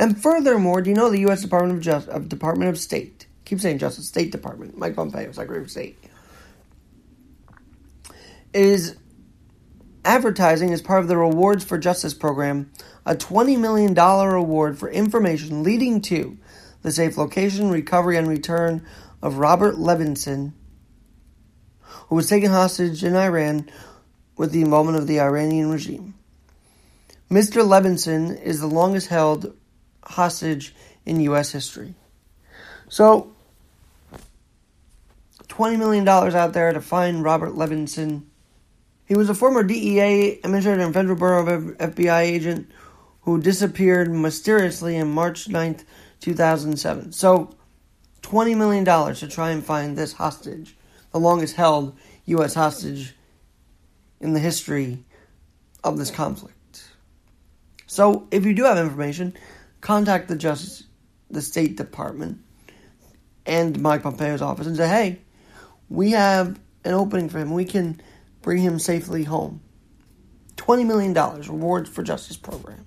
And furthermore, do you know the U.S. Department of, Just- of Department of State? Keep saying Justice State Department. Mike Pompeo, Secretary of State, is advertising as part of the Rewards for Justice program a $20 million award for information leading to the safe location, recovery, and return of Robert Levinson, who was taken hostage in Iran with the involvement of the Iranian regime. Mr. Levinson is the longest held hostage in U.S. history. So, $20 million out there to find Robert Levinson. He was a former DEA administrator and Federal Bureau of FBI agent who disappeared mysteriously on March 9th, 2007. So, $20 million to try and find this hostage, the longest held U.S. hostage in the history of this conflict. So, if you do have information, contact the Justice, the State Department, and Mike Pompeo's office and say, hey, we have an opening for him. We can bring him safely home. $20 million rewards for justice program.